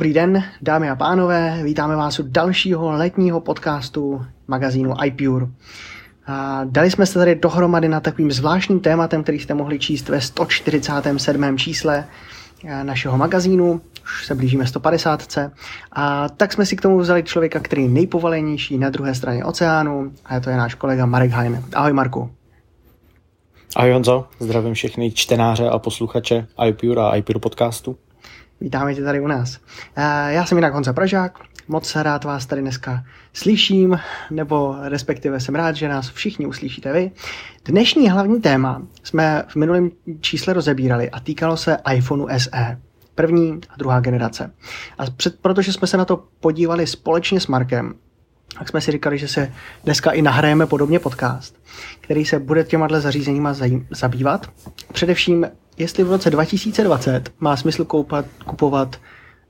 Dobrý den, dámy a pánové, vítáme vás u dalšího letního podcastu magazínu iPure. A dali jsme se tady dohromady na takovým zvláštním tématem, který jste mohli číst ve 147. čísle eh, našeho magazínu, už se blížíme 150. A tak jsme si k tomu vzali člověka, který je nejpovolenější na druhé straně oceánu, a to je náš kolega Marek Hajne. Ahoj Marku. Ahoj Honzo, zdravím všechny čtenáře a posluchače iPure a iPure podcastu. Vítáme tě tady u nás. Eh, já jsem jinak Honza Pražák, moc rád vás tady dneska slyším, nebo respektive jsem rád, že nás všichni uslyšíte vy. Dnešní hlavní téma jsme v minulém čísle rozebírali a týkalo se iPhoneu SE první a druhá generace. A před, protože jsme se na to podívali společně s Markem, tak jsme si říkali, že se dneska i nahrajeme podobně podcast, který se bude těma zařízeníma zabývat. Především jestli v roce 2020 má smysl koupat, kupovat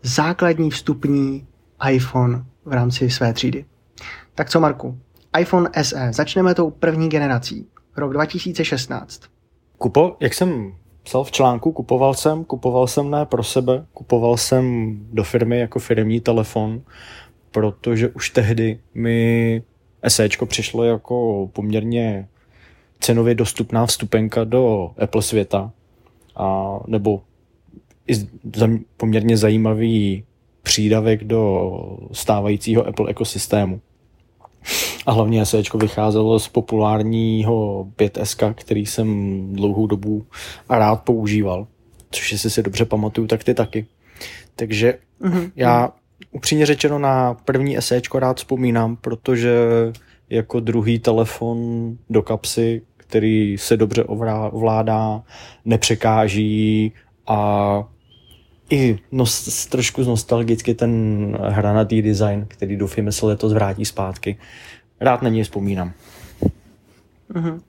základní vstupní iPhone v rámci své třídy. Tak co, Marku? iPhone SE. Začneme tou první generací. Rok 2016. Kupo, jak jsem psal v článku, kupoval jsem, kupoval jsem ne pro sebe, kupoval jsem do firmy jako firmní telefon, protože už tehdy mi SEčko přišlo jako poměrně cenově dostupná vstupenka do Apple světa a, nebo i poměrně zajímavý přídavek do stávajícího Apple ekosystému. A hlavně SE vycházelo z populárního 5S, který jsem dlouhou dobu a rád používal. Což jestli si dobře pamatuju, tak ty taky. Takže mm-hmm. já upřímně řečeno na první SE rád vzpomínám, protože jako druhý telefon do kapsy který se dobře ovládá, nepřekáží a i nos, trošku nostalgicky ten hranatý design, který doufíme se letos vrátí zpátky. Rád na něj vzpomínám. Mm-hmm.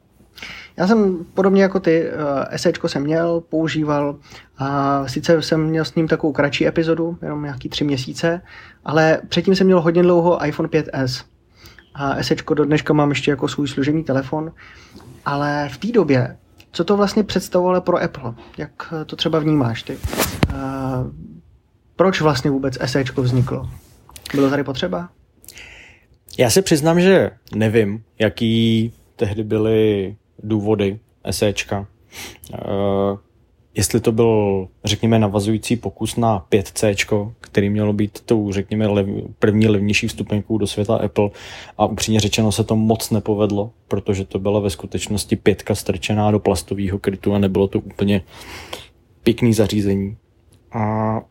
Já jsem podobně jako ty, esečko jsem měl, používal a sice jsem měl s ním takovou kratší epizodu, jenom nějaký tři měsíce, ale předtím jsem měl hodně dlouho iPhone 5s. Esečko do dneška mám ještě jako svůj služební telefon ale v té době, co to vlastně představovalo pro Apple? Jak to třeba vnímáš ty? Uh, proč vlastně vůbec SEčko vzniklo? Bylo tady potřeba? Já se přiznám, že nevím, jaký tehdy byly důvody SEčka. Jestli to byl, řekněme, navazující pokus na 5C, který mělo být tou, řekněme, lev, první levnější vstupenkou do světa Apple a upřímně řečeno se to moc nepovedlo, protože to byla ve skutečnosti pětka strčená do plastového krytu a nebylo to úplně pěkný zařízení. A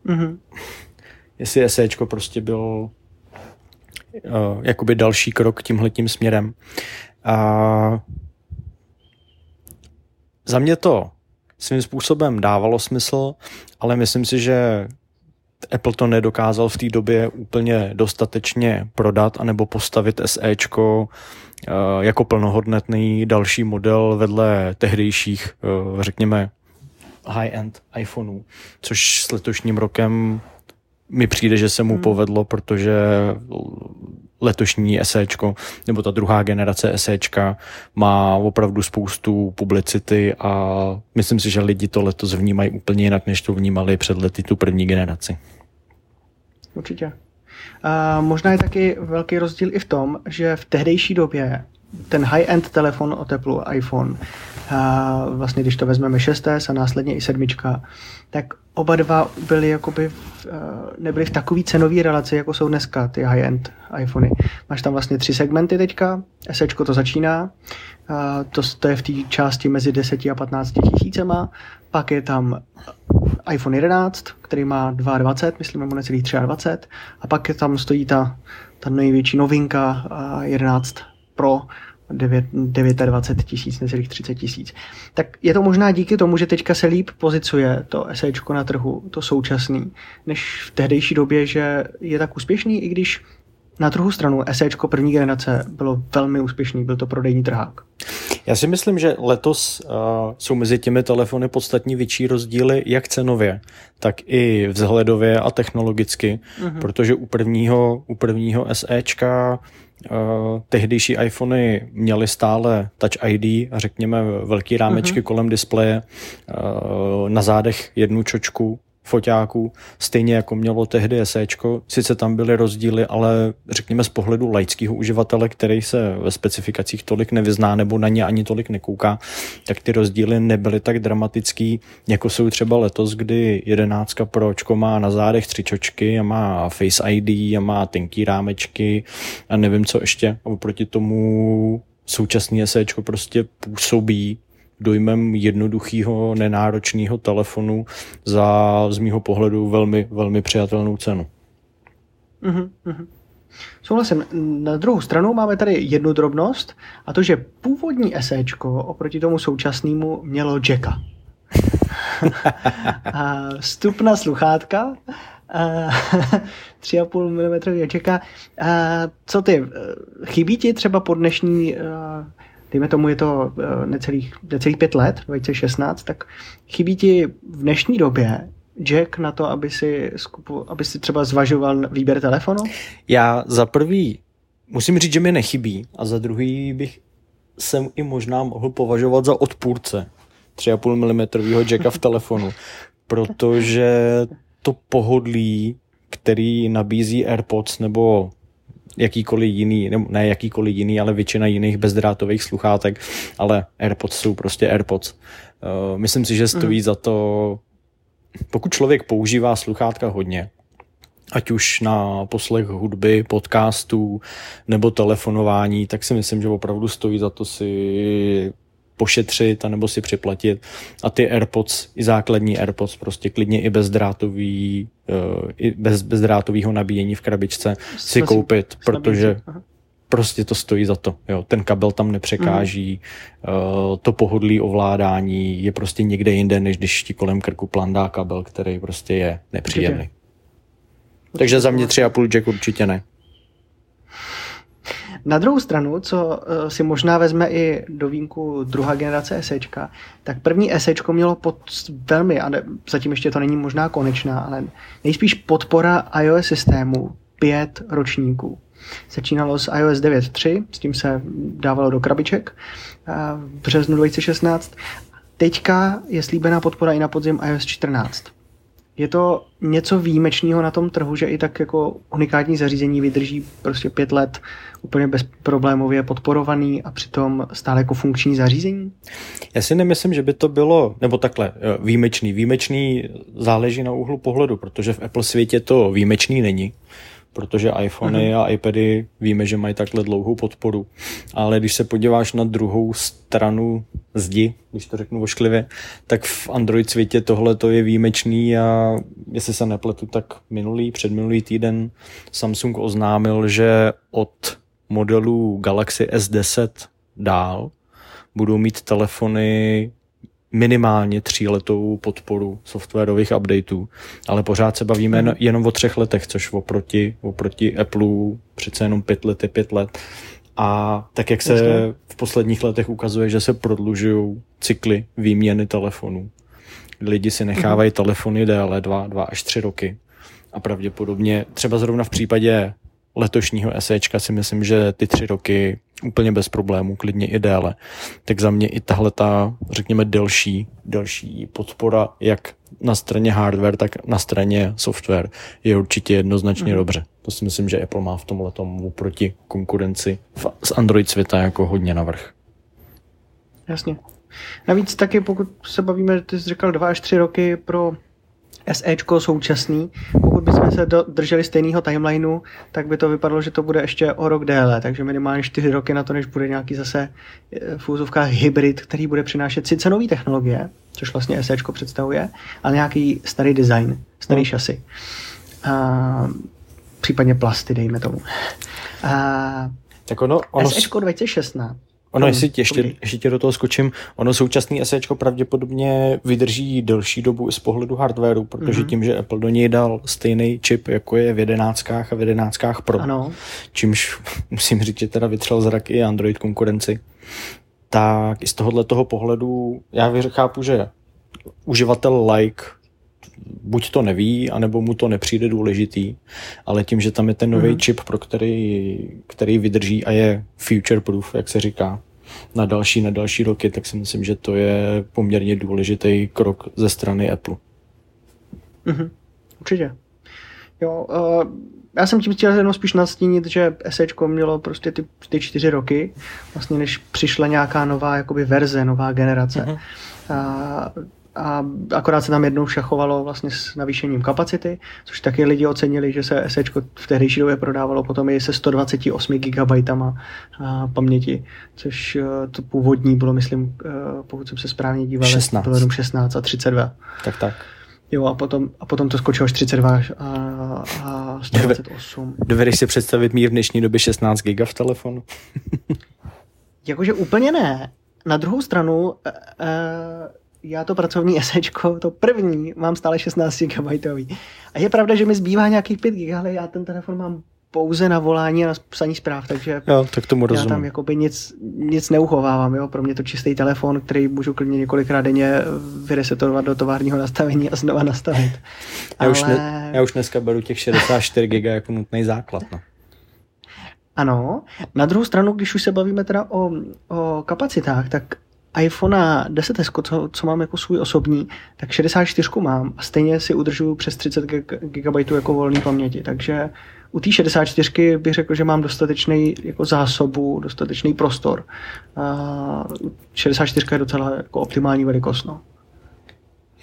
mm-hmm. jestli SE prostě byl uh, jakoby další krok tímhletím směrem. A za mě to svým způsobem dávalo smysl, ale myslím si, že Apple to nedokázal v té době úplně dostatečně prodat anebo postavit SEčko eh, jako plnohodnotný další model vedle tehdejších, eh, řekněme, high-end iPhoneů, což s letošním rokem mi přijde, že se mu hmm. povedlo, protože letošní SEčko, nebo ta druhá generace SEčka má opravdu spoustu publicity a myslím si, že lidi to letos vnímají úplně jinak, než to vnímali před lety tu první generaci. Určitě. A možná je taky velký rozdíl i v tom, že v tehdejší době ten high-end telefon od Apple, iPhone, vlastně když to vezmeme 6S a následně i sedmička, tak oba dva byly jakoby v, nebyly v takový cenový relaci, jako jsou dneska ty high-end iPhony. Máš tam vlastně tři segmenty teďka, SEčko to začíná, to, to je v té části mezi 10 a 15 tisícema, pak je tam iPhone 11, který má 22, myslím, nebo necelých 23, a pak je tam stojí ta, ta největší novinka 11 Pro, 9, 29 tisíc, necelých 30 tisíc. Tak je to možná díky tomu, že teďka se líp pozicuje to SEčko na trhu, to současný, než v tehdejší době, že je tak úspěšný, i když na druhou stranu SEčko první generace bylo velmi úspěšný, byl to prodejní trhák. Já si myslím, že letos uh, jsou mezi těmi telefony podstatně větší rozdíly jak cenově, tak i vzhledově a technologicky, uh-huh. protože u prvního, u prvního SEčka Uh, tehdejší iPhony měly stále Touch ID a řekněme velký rámečky uh-huh. kolem displeje, uh, na zádech jednu čočku, foťáků, stejně jako mělo tehdy SEčko. Sice tam byly rozdíly, ale řekněme z pohledu laického uživatele, který se ve specifikacích tolik nevyzná nebo na ně ani tolik nekouká, tak ty rozdíly nebyly tak dramatický, jako jsou třeba letos, kdy 11 Pročko má na zádech tři čočky a má Face ID a má tenký rámečky a nevím co ještě. A oproti tomu současný SEčko prostě působí dojmem jednoduchého, nenáročného telefonu za z mýho pohledu velmi, velmi přijatelnou cenu. Mm-hmm. Souhlasím. Na druhou stranu máme tady jednu drobnost a to, že původní SEčko oproti tomu současnému mělo jacka. a vstupna sluchátka 3,5 mm jacka. Co ty, chybí ti třeba po dnešní dejme tomu je to eh, necelých, necelých pět let, 2016, tak chybí ti v dnešní době Jack na to, aby si, skupu, aby si třeba zvažoval výběr telefonu? Já za prvý musím říct, že mi nechybí a za druhý bych jsem i možná mohl považovat za odpůrce 3,5 mm jacka v telefonu, protože to pohodlí, který nabízí AirPods nebo jakýkoliv jiný, nebo ne jakýkoliv jiný, ale většina jiných bezdrátových sluchátek, ale AirPods jsou prostě AirPods. Uh, myslím si, že stojí mm. za to, pokud člověk používá sluchátka hodně, ať už na poslech hudby, podcastů nebo telefonování, tak si myslím, že opravdu stojí za to si pošetřit anebo si připlatit a ty AirPods, i základní AirPods, prostě klidně i bezdrátový, uh, i bez bezdrátového nabíjení v krabičce si koupit, protože prostě to stojí za to. Jo. Ten kabel tam nepřekáží, mm. to pohodlí ovládání je prostě někde jinde, než když ti kolem krku plandá kabel, který prostě je nepříjemný. Určitě. Takže za mě 3,5 jack určitě ne. Na druhou stranu, co eh, si možná vezme i do výjimku druhá generace SEčka, tak první SEčko mělo pod velmi, a ne, zatím ještě to není možná konečná, ale nejspíš podpora iOS systému pět ročníků. Začínalo s iOS 9.3, s tím se dávalo do krabiček eh, v březnu 2016. Teďka je slíbená podpora i na podzim iOS 14 je to něco výjimečného na tom trhu, že i tak jako unikátní zařízení vydrží prostě pět let úplně bezproblémově podporovaný a přitom stále jako funkční zařízení? Já si nemyslím, že by to bylo, nebo takhle, výjimečný. Výjimečný záleží na úhlu pohledu, protože v Apple světě to výjimečný není protože iPhony uh-huh. a iPady víme, že mají takhle dlouhou podporu. Ale když se podíváš na druhou stranu zdi, když to řeknu ošklivě, tak v Android světě tohle to je výjimečný a jestli se nepletu, tak minulý, předminulý týden Samsung oznámil, že od modelu Galaxy S10 dál budou mít telefony minimálně tříletou podporu softwarových updateů, ale pořád se bavíme mm. jenom o třech letech, což oproti, oproti Apple přece jenom pět let je pět let. A tak, jak se v posledních letech ukazuje, že se prodlužují cykly výměny telefonů. Lidi si nechávají mm. telefony déle, dva, dva až tři roky. A pravděpodobně, třeba zrovna v případě letošního SEčka si myslím, že ty tři roky úplně bez problémů, klidně i déle. Tak za mě i tahle ta, řekněme, delší, delší podpora, jak na straně hardware, tak na straně software je určitě jednoznačně mm. dobře. To si myslím, že Apple má v tomhle tomu proti konkurenci z Android světa jako hodně navrh. Jasně. Navíc taky, pokud se bavíme, ty jsi říkal dva až tři roky pro SEčko současný, pokud bychom se drželi stejného timelineu, tak by to vypadalo, že to bude ještě o rok déle, takže minimálně čtyři roky na to, než bude nějaký zase eh, v úzovkách hybrid, který bude přinášet sice nové technologie, což vlastně SEčko představuje, ale nějaký starý design, starý no. šasy. A, případně plasty, dejme tomu. A, tak ono, ono... SEčko 2016 Ono, jestli tě, ještě, ještě tě do toho skočím, ono současný SEčko pravděpodobně vydrží delší dobu i z pohledu hardwareu, protože mm-hmm. tím, že Apple do něj dal stejný čip, jako je v jedenáctkách a v jedenáctkách Pro, ano. čímž musím říct, že teda vytřel zrak i Android konkurenci, tak i z tohohle toho pohledu já chápu, že uživatel like buď to neví, anebo mu to nepřijde důležitý, ale tím, že tam je ten nový mm-hmm. čip, pro který, který vydrží a je future proof, jak se říká, na další, na další roky, tak si myslím, že to je poměrně důležitý krok ze strany Apple. Mm-hmm. Určitě. Jo, uh, já jsem tím chtěl jenom spíš nastínit, že SEčko mělo prostě ty, ty čtyři roky, vlastně než přišla nějaká nová jakoby verze, nová generace. Mm-hmm. A, a akorát se tam jednou šachovalo vlastně s navýšením kapacity, což taky lidi ocenili, že se SEčko v tehdejší době prodávalo potom i se 128 GB paměti, což e, to původní bylo, myslím, e, pokud jsem se správně díval, 16. bylo jenom 16 a 32. Tak tak. Jo, a potom, a potom to skočilo až 32 a, a 128. Dovedeš si představit mír v dnešní době 16 GB v telefonu? Jakože úplně ne. Na druhou stranu, e, e, já to pracovní esečko, to první, mám stále 16 GB. A je pravda, že mi zbývá nějakých 5 GB, ale já ten telefon mám pouze na volání a na psaní zpráv, takže jo, tak tomu rozumím. já tam jakoby nic, nic neuchovávám. Jo? Pro mě to čistý telefon, který můžu klidně několikrát denně vyresetovat do továrního nastavení a znova nastavit. Já, Ale... už, ne, já už dneska beru těch 64 GB jako nutný základ. No. Ano. Na druhou stranu, když už se bavíme teda o, o kapacitách, tak iPhone 10 co, co mám jako svůj osobní, tak 64 mám a stejně si udržuju přes 30 GB jako volný paměti, takže u té 64 bych řekl, že mám dostatečný jako zásobu, dostatečný prostor. A 64 je docela jako optimální velikost. No.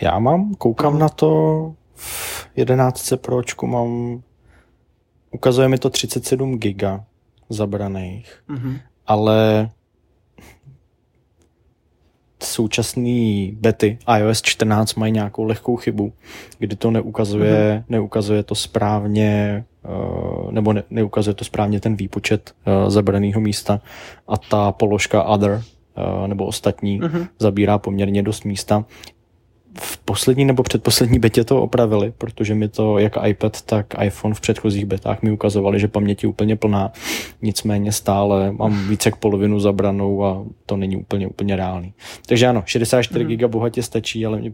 Já mám, koukám no. na to v 11 Pročku mám, ukazuje mi to 37 giga zabraných, mm-hmm. ale současný bety iOS 14 mají nějakou lehkou chybu, kdy to neukazuje, mm-hmm. neukazuje to správně uh, nebo ne, neukazuje to správně ten výpočet uh, zabraného místa a ta položka other uh, nebo ostatní mm-hmm. zabírá poměrně dost místa v poslední nebo předposlední betě to opravili, protože mi to jak iPad, tak iPhone v předchozích betách mi ukazovali, že paměť je úplně plná, nicméně stále mám více jak polovinu zabranou a to není úplně úplně reálný. Takže ano, 64 mm. GB bohatě stačí, ale mě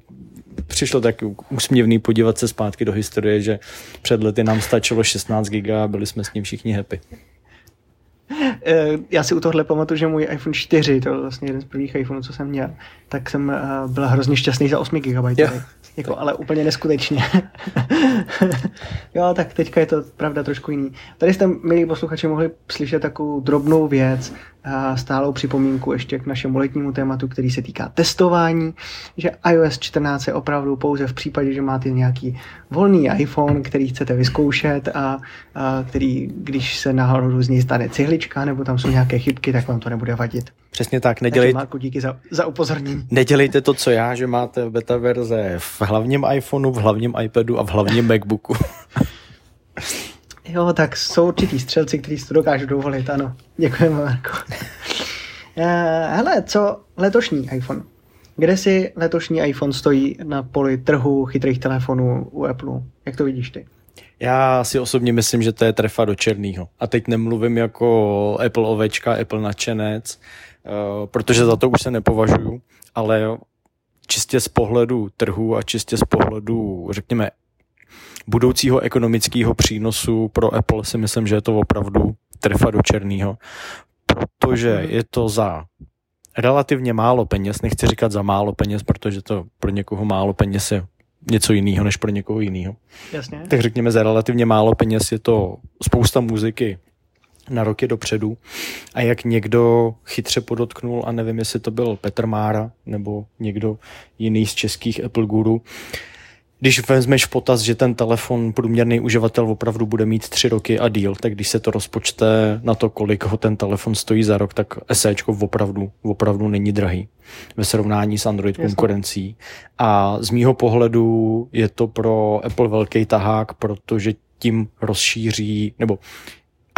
přišlo tak úsměvný podívat se zpátky do historie, že před lety nám stačilo 16 GB a byli jsme s ním všichni happy. Eh, já si u tohle pamatuju, že můj iPhone 4, to je vlastně jeden z prvních iPhoneů, co jsem měl, tak jsem uh, byl hrozně šťastný za 8 GB. Yeah. Jako, ale úplně neskutečně. jo, tak teďka je to pravda trošku jiný. Tady jste, milí posluchači, mohli slyšet takovou drobnou věc, stálou připomínku ještě k našemu letnímu tématu, který se týká testování, že iOS 14 je opravdu pouze v případě, že máte nějaký volný iPhone, který chcete vyzkoušet a, a který, když se náhodou z něj stane cihlička nebo tam jsou nějaké chybky, tak vám to nebude vadit. Přesně tak, nedělejte... Marku, díky za, za upozornění. Nedělejte to, co já, že máte beta verze v hlavním iPhoneu, v hlavním iPadu a v hlavním MacBooku. Jo, tak jsou určitý střelci, kteří si to dokážou dovolit, ano. Děkujeme, Marko. Eh, hele, co letošní iPhone? Kde si letošní iPhone stojí na poli trhu chytrých telefonů u Apple? Jak to vidíš ty? Já si osobně myslím, že to je trefa do černého. A teď nemluvím jako Apple ovečka, Apple nadšenec, uh, protože za to už se nepovažuju, ale čistě z pohledu trhu a čistě z pohledu, řekněme, budoucího ekonomického přínosu pro Apple si myslím, že je to opravdu trefa do černého, protože mhm. je to za relativně málo peněz, nechci říkat za málo peněz, protože to pro někoho málo peněz je něco jiného než pro někoho jiného. Jasně. Tak řekněme, za relativně málo peněz je to spousta muziky na roky dopředu. A jak někdo chytře podotknul, a nevím, jestli to byl Petr Mára nebo někdo jiný z českých Apple guru, když vezmeš v potaz, že ten telefon průměrný uživatel opravdu bude mít tři roky a díl, tak když se to rozpočte na to, kolik ho ten telefon stojí za rok, tak SEčko opravdu, opravdu není drahý ve srovnání s Android Jasně. konkurencí. A z mýho pohledu je to pro Apple velký tahák, protože tím rozšíří, nebo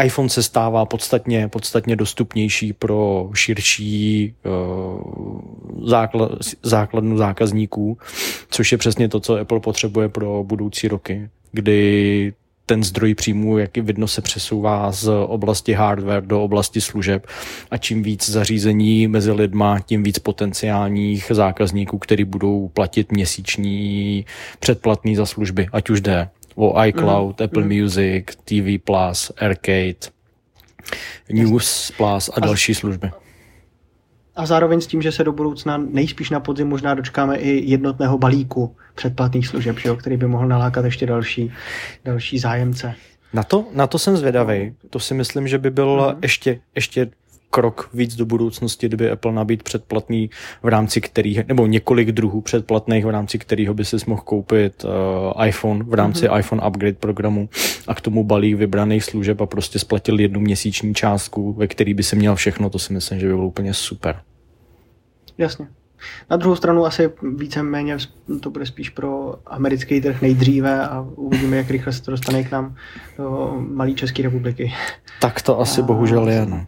iPhone se stává podstatně, podstatně dostupnější pro širší uh, základ, základnu zákazníků, což je přesně to, co Apple potřebuje pro budoucí roky, kdy ten zdroj příjmů, jak i vidno, se přesouvá z oblasti hardware do oblasti služeb. A čím víc zařízení mezi lidma, tím víc potenciálních zákazníků, kteří budou platit měsíční předplatný za služby, ať už jde o iCloud, mm. Apple mm. Music, TV Plus, Arcade, News Plus a další služby. A zároveň s tím, že se do budoucna nejspíš na podzim možná dočkáme i jednotného balíku předplatných služeb, že jo, který by mohl nalákat ještě další, další zájemce. Na to, na to jsem zvědavý. To si myslím, že by byl mm. ještě, ještě krok víc do budoucnosti, kdyby Apple nabít předplatný v rámci kterých, nebo několik druhů předplatných v rámci kterého by si mohl koupit uh, iPhone v rámci mm-hmm. iPhone Upgrade programu a k tomu balík vybraných služeb a prostě splatil jednu měsíční částku, ve který by se měl všechno, to si myslím, že by bylo úplně super. Jasně. Na druhou stranu asi víceméně to bude spíš pro americký trh nejdříve a uvidíme, jak rychle se to dostane k nám do malé České republiky. Tak to asi a... bohužel je. No.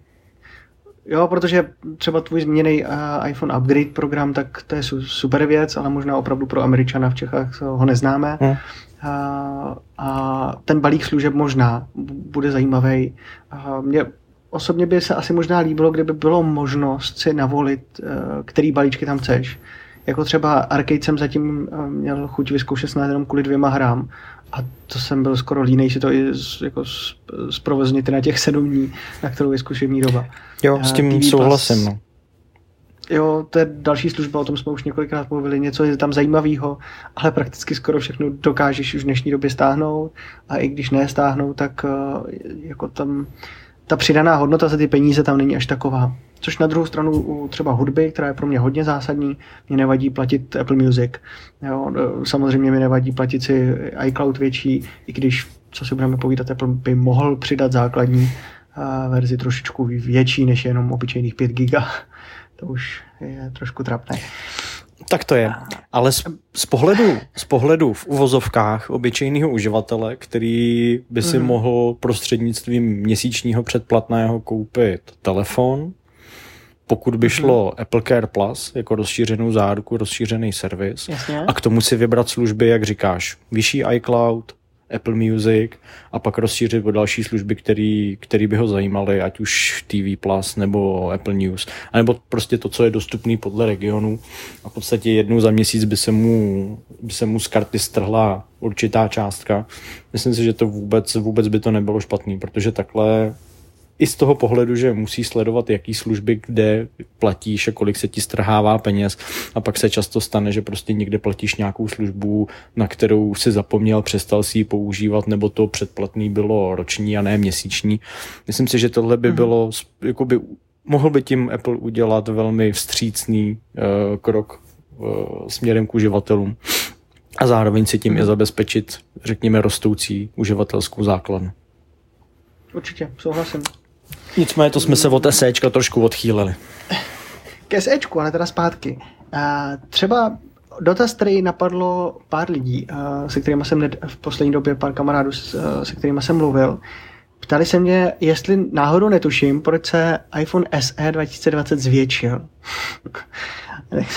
Jo, protože třeba tvůj změněný uh, iPhone Upgrade program, tak to je super věc, ale možná opravdu pro Američana v Čechách ho neznáme. Hmm. Uh, a ten balík služeb možná bude zajímavý. Uh, mě osobně by se asi možná líbilo, kdyby bylo možnost si navolit, uh, který balíčky tam chceš. Jako třeba Arcade jsem zatím měl chuť vyzkoušet snad jenom kvůli dvěma hrám a to jsem byl skoro línej si to i z, jako zprovoznit na těch sedm dní, na kterou je zkušební doba. Jo, s tím TV souhlasím. No. Jo, to je další služba, o tom jsme už několikrát mluvili, něco je tam zajímavého, ale prakticky skoro všechno dokážeš už v dnešní době stáhnout a i když ne stáhnout, tak eh, jako tam ta přidaná hodnota za ty peníze tam není až taková. Což na druhou stranu u třeba hudby, která je pro mě hodně zásadní, mě nevadí platit Apple Music. Jo, samozřejmě mi nevadí platit si iCloud větší, i když, co si budeme povídat, Apple by mohl přidat základní uh, verzi trošičku větší než jenom obyčejných 5 giga. To už je trošku trapné. Tak to je. Ale z, z, pohledu, z pohledu v uvozovkách obyčejného uživatele, který by si mm. mohl prostřednictvím měsíčního předplatného koupit telefon, pokud by šlo mm. Apple Care Plus jako rozšířenou záruku, rozšířený servis Jasně. a k tomu si vybrat služby, jak říkáš, vyšší iCloud, Apple Music a pak rozšířit o další služby, který, který by ho zajímaly, ať už TV Plus nebo Apple News, anebo prostě to, co je dostupné podle regionu a v podstatě jednou za měsíc by se mu, by se mu z karty strhla určitá částka. Myslím si, že to vůbec, vůbec by to nebylo špatný, protože takhle i z toho pohledu, že musí sledovat, jaký služby kde platíš a kolik se ti strhává peněz a pak se často stane, že prostě někde platíš nějakou službu, na kterou si zapomněl, přestal si ji používat, nebo to předplatný bylo roční a ne měsíční. Myslím si, že tohle by mhm. bylo, jakoby, mohl by tím Apple udělat velmi vstřícný uh, krok uh, směrem k uživatelům a zároveň si tím je mhm. zabezpečit, řekněme, rostoucí uživatelskou základnu. Určitě, souhlasím. Nicméně to jsme se od SEčka trošku odchýlili. Ke SEčku, ale teda zpátky. A třeba dotaz, který napadlo pár lidí, se kterými jsem v poslední době, pár kamarádů, se kterými jsem mluvil, Ptali se mě, jestli náhodou netuším, proč se iPhone SE 2020 zvětšil.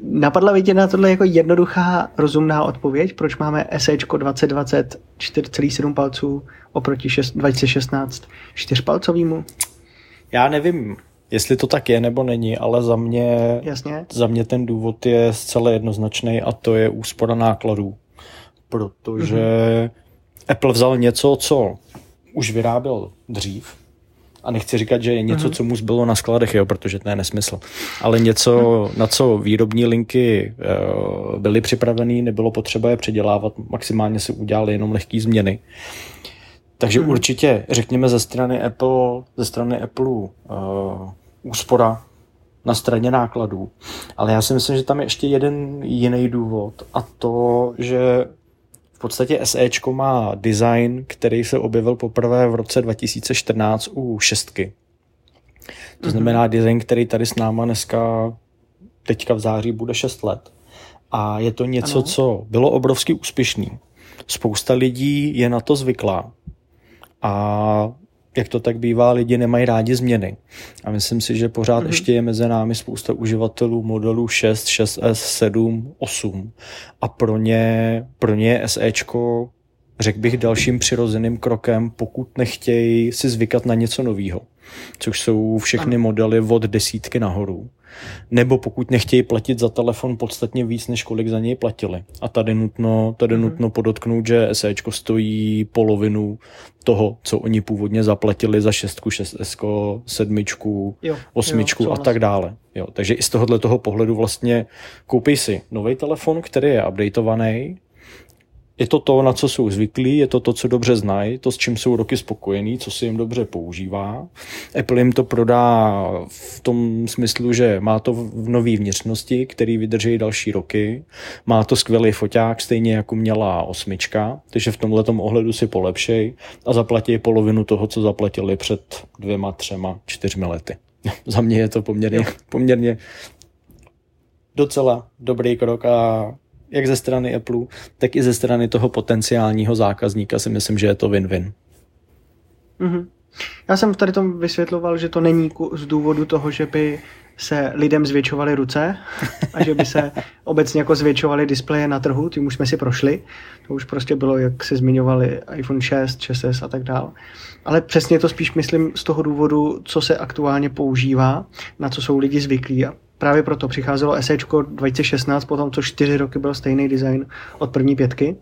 Napadla tě na tohle jako jednoduchá, rozumná odpověď, proč máme SE 2020 4,7 palců oproti 6, 2016 čtyřpalcovýmu? Já nevím, jestli to tak je nebo není, ale za mě, Jasně. za mě ten důvod je zcela jednoznačný a to je úspora nákladů. Protože mm-hmm. Apple vzal něco, co už vyráběl dřív, a nechci říkat, že je něco, mm-hmm. co mu zbylo na skladech, jo, protože to je nesmysl. Ale něco, mm. na co výrobní linky uh, byly připravené, nebylo potřeba je předělávat, maximálně si udělali jenom lehké změny. Takže mm. určitě, řekněme ze strany Apple, ze strany Apple uh, úspora na straně nákladů. Ale já si myslím, že tam je ještě jeden jiný důvod a to, že v podstatě SEčko má design, který se objevil poprvé v roce 2014 u šestky. To mm-hmm. znamená design, který tady s náma dneska teďka v září bude 6 let. A je to něco, ano. co bylo obrovsky úspěšný. Spousta lidí je na to zvyklá a jak to tak bývá, lidi nemají rádi změny. A myslím si, že pořád mm-hmm. ještě je mezi námi spousta uživatelů modelů 6, 6S, 7, 8 a pro ně, pro ně je SEčko řekl bych dalším přirozeným krokem, pokud nechtějí si zvykat na něco nového. což jsou všechny modely od desítky nahoru nebo pokud nechtějí platit za telefon podstatně víc, než kolik za něj platili. A tady nutno, tady mm-hmm. nutno podotknout, že SEčko stojí polovinu toho, co oni původně zaplatili za šestku, šestko, sedmičku, jo, osmičku jo, a tak dále. Jo, takže i z tohohle toho pohledu vlastně koupí si nový telefon, který je updateovaný, je to to, na co jsou zvyklí, je to to, co dobře znají, to, s čím jsou roky spokojení, co se jim dobře používá. Apple jim to prodá v tom smyslu, že má to v nové vnitřnosti, který vydrží další roky. Má to skvělý foťák, stejně jako měla osmička, takže v tomhle ohledu si polepšej a zaplatí polovinu toho, co zaplatili před dvěma, třema, čtyřmi lety. Za mě je to poměrně, poměrně docela dobrý krok a jak ze strany Apple, tak i ze strany toho potenciálního zákazníka si myslím, že je to win-win. Mm-hmm. Já jsem tady tom vysvětloval, že to není z důvodu toho, že by se lidem zvětšovaly ruce a že by se obecně jako zvětšovaly displeje na trhu, tím už jsme si prošli. To už prostě bylo, jak se zmiňovali iPhone 6, 6s a tak dále. Ale přesně to spíš myslím z toho důvodu, co se aktuálně používá, na co jsou lidi zvyklí a právě proto přicházelo SE 2016, potom co čtyři roky byl stejný design od první pětky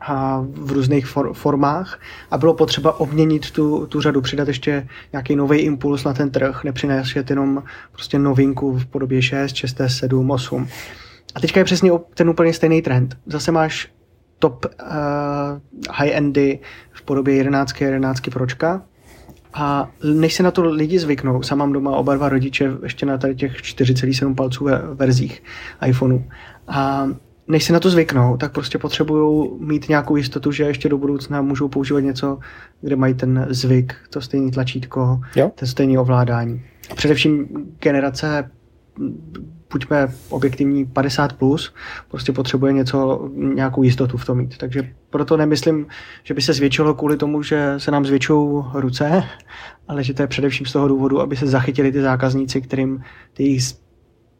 a v různých for, formách a bylo potřeba obměnit tu, tu řadu, přidat ještě nějaký nový impuls na ten trh, nepřinášet jenom prostě novinku v podobě 6, 6, 7, 8. A teďka je přesně ten úplně stejný trend. Zase máš top uh, high-endy v podobě 11, 11 Pročka, a než se na to lidi zvyknou, sám mám doma oba dva rodiče ještě na tady těch 4,7 palců verzích iPhoneu. A než se na to zvyknou, tak prostě potřebují mít nějakou jistotu, že ještě do budoucna můžou používat něco, kde mají ten zvyk, to stejné tlačítko, jo. ten stejný ovládání. A především generace buďme objektivní 50 plus, prostě potřebuje něco, nějakou jistotu v tom mít. Takže proto nemyslím, že by se zvětšilo kvůli tomu, že se nám zvětšují ruce, ale že to je především z toho důvodu, aby se zachytili ty zákazníci, kterým ty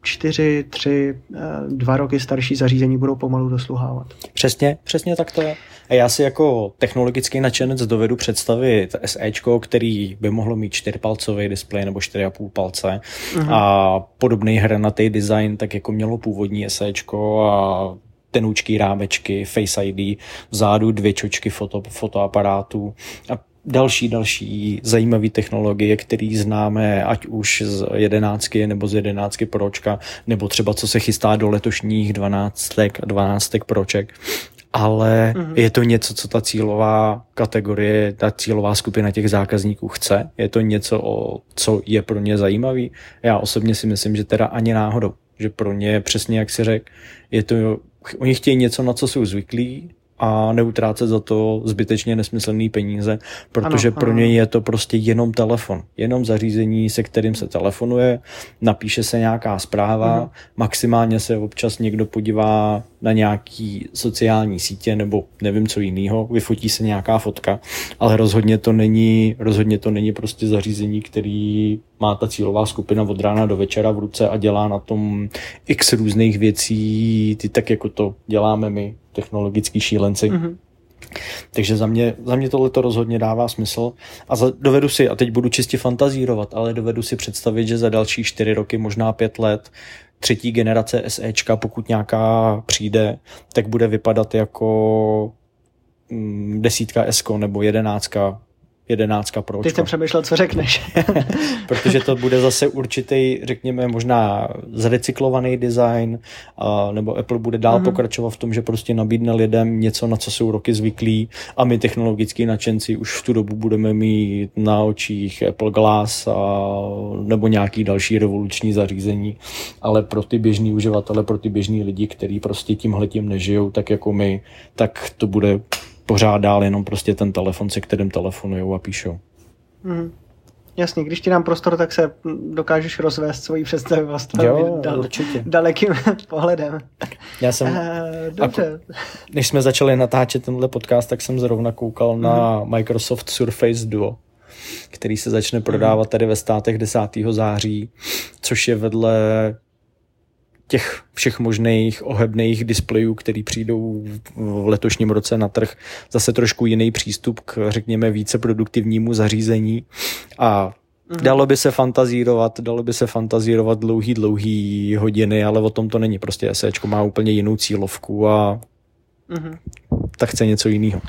čtyři, tři, eh, dva roky starší zařízení budou pomalu dosluhávat. Přesně, přesně tak to je. A já si jako technologický nadšenec dovedu představit SEčko, který by mohlo mít čtyřpalcový displej nebo 4,5 palce uh-huh. a podobný hranatý design, tak jako mělo původní SEčko a tenoučký rámečky, Face ID, vzadu dvě čočky foto, fotoaparátů a další, další zajímavé technologie, které známe ať už z jedenáctky nebo z jedenáctky Pročka, nebo třeba co se chystá do letošních dvanáctek a dvanáctek Proček ale mm-hmm. je to něco, co ta cílová kategorie, ta cílová skupina těch zákazníků chce. Je to něco, o, co je pro ně zajímavý. Já osobně si myslím, že teda ani náhodou. Že pro ně, přesně jak si řekl, je to, oni chtějí něco, na co jsou zvyklí, a neutrácet za to zbytečně nesmyslný peníze, protože ano, pro ano. něj je to prostě jenom telefon, jenom zařízení, se kterým se telefonuje, napíše se nějaká zpráva, ano. Maximálně se občas někdo podívá na nějaký sociální sítě nebo nevím co jiného, vyfotí se nějaká fotka, ale rozhodně to není, rozhodně to není prostě zařízení, který má ta cílová skupina od rána do večera v ruce a dělá na tom x různých věcí, ty tak jako to děláme my, technologický šílenci. Mm-hmm. Takže za mě, za mě tohle to rozhodně dává smysl. A za, dovedu si, a teď budu čistě fantazírovat, ale dovedu si představit, že za další čtyři roky, možná pět let, třetí generace SEčka, pokud nějaká přijde, tak bude vypadat jako mm, desítka S nebo jedenáctka jedenáctka pro Ty jsem přemýšlel, co řekneš. Protože to bude zase určitý, řekněme, možná zrecyklovaný design, a, nebo Apple bude dál mm-hmm. pokračovat v tom, že prostě nabídne lidem něco, na co jsou roky zvyklí a my technologický nadšenci už v tu dobu budeme mít na očích Apple Glass a, nebo nějaký další revoluční zařízení, ale pro ty běžní uživatele, pro ty běžní lidi, kteří prostě tímhletím nežijou, tak jako my, tak to bude pořád dál jenom prostě ten telefon, se kterým telefonují a píšou. Mm. Jasně, když ti dám prostor, tak se dokážeš rozvést svoji představivost jo, dal, určitě. dalekým pohledem. Já jsem, uh, dobře. Ako, když jsme začali natáčet tenhle podcast, tak jsem zrovna koukal na mhm. Microsoft Surface Duo, který se začne prodávat mm. tady ve státech 10. září, což je vedle těch všech možných ohebných displejů, který přijdou v letošním roce na trh, zase trošku jiný přístup k, řekněme, více produktivnímu zařízení a Mm-hmm. Dalo by se fantazírovat, dalo by se fantazírovat dlouhý, dlouhý hodiny, ale o tom to není. Prostě SEčko má úplně jinou cílovku a mm-hmm. tak chce něco jiného.